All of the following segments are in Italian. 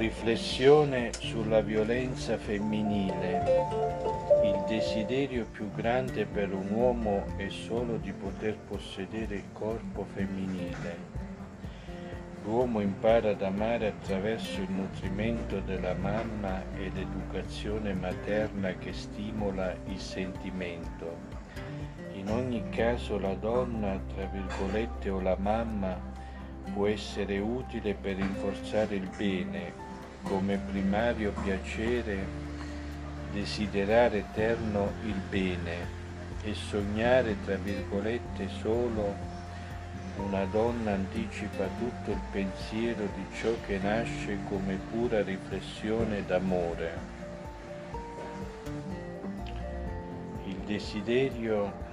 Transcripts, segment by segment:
Riflessione sulla violenza femminile. Il desiderio più grande per un uomo è solo di poter possedere il corpo femminile. L'uomo impara ad amare attraverso il nutrimento della mamma e l'educazione materna che stimola il sentimento. In ogni caso la donna, tra virgolette, o la mamma può essere utile per rinforzare il bene, come primario piacere desiderare eterno il bene e sognare, tra virgolette, solo una donna anticipa tutto il pensiero di ciò che nasce come pura riflessione d'amore. Il desiderio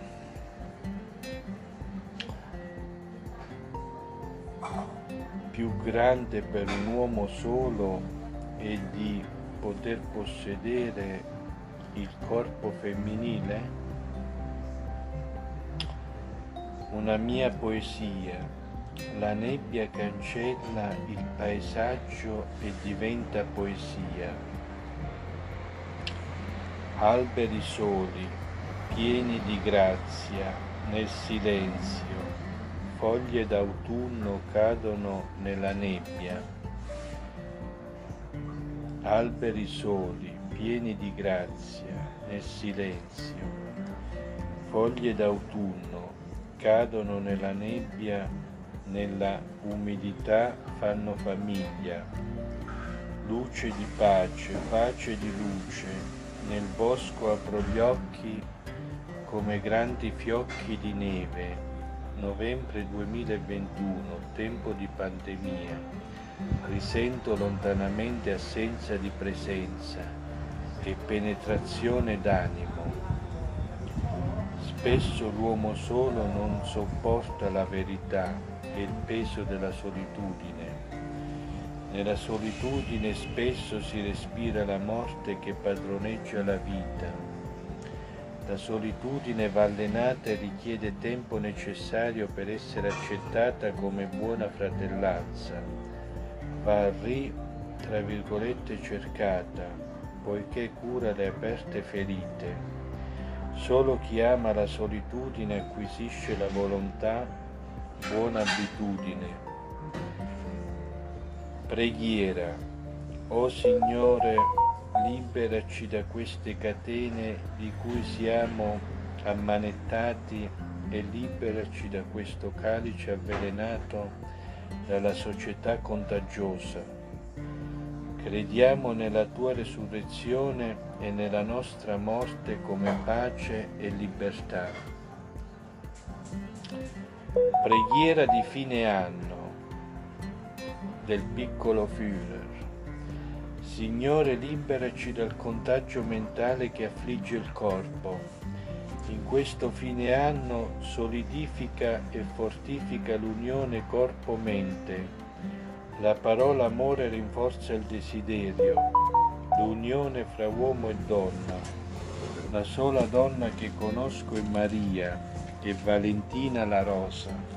più grande per un uomo solo e di poter possedere il corpo femminile? Una mia poesia, la nebbia cancella il paesaggio e diventa poesia. Alberi soli, pieni di grazia, nel silenzio, foglie d'autunno cadono nella nebbia alberi soli, pieni di grazia, nel silenzio, foglie d'autunno cadono nella nebbia, nella umidità fanno famiglia, luce di pace, pace di luce, nel bosco apro gli occhi come grandi fiocchi di neve, novembre 2021, tempo di pandemia risento lontanamente assenza di presenza e penetrazione d'animo. Spesso l'uomo solo non sopporta la verità e il peso della solitudine. Nella solitudine spesso si respira la morte che padroneggia la vita. La solitudine va allenata e richiede tempo necessario per essere accettata come buona fratellanza va ri, tra virgolette, cercata, poiché cura le aperte ferite. Solo chi ama la solitudine acquisisce la volontà, buona abitudine. Preghiera. O Signore, liberaci da queste catene di cui siamo ammanettati e liberaci da questo calice avvelenato dalla società contagiosa. Crediamo nella tua resurrezione e nella nostra morte come pace e libertà. Preghiera di fine anno del piccolo Führer. Signore, liberaci dal contagio mentale che affligge il corpo in questo fine anno solidifica e fortifica l'unione corpo-mente. La parola amore rinforza il desiderio, l'unione fra uomo e donna. La sola donna che conosco è Maria e Valentina la Rosa.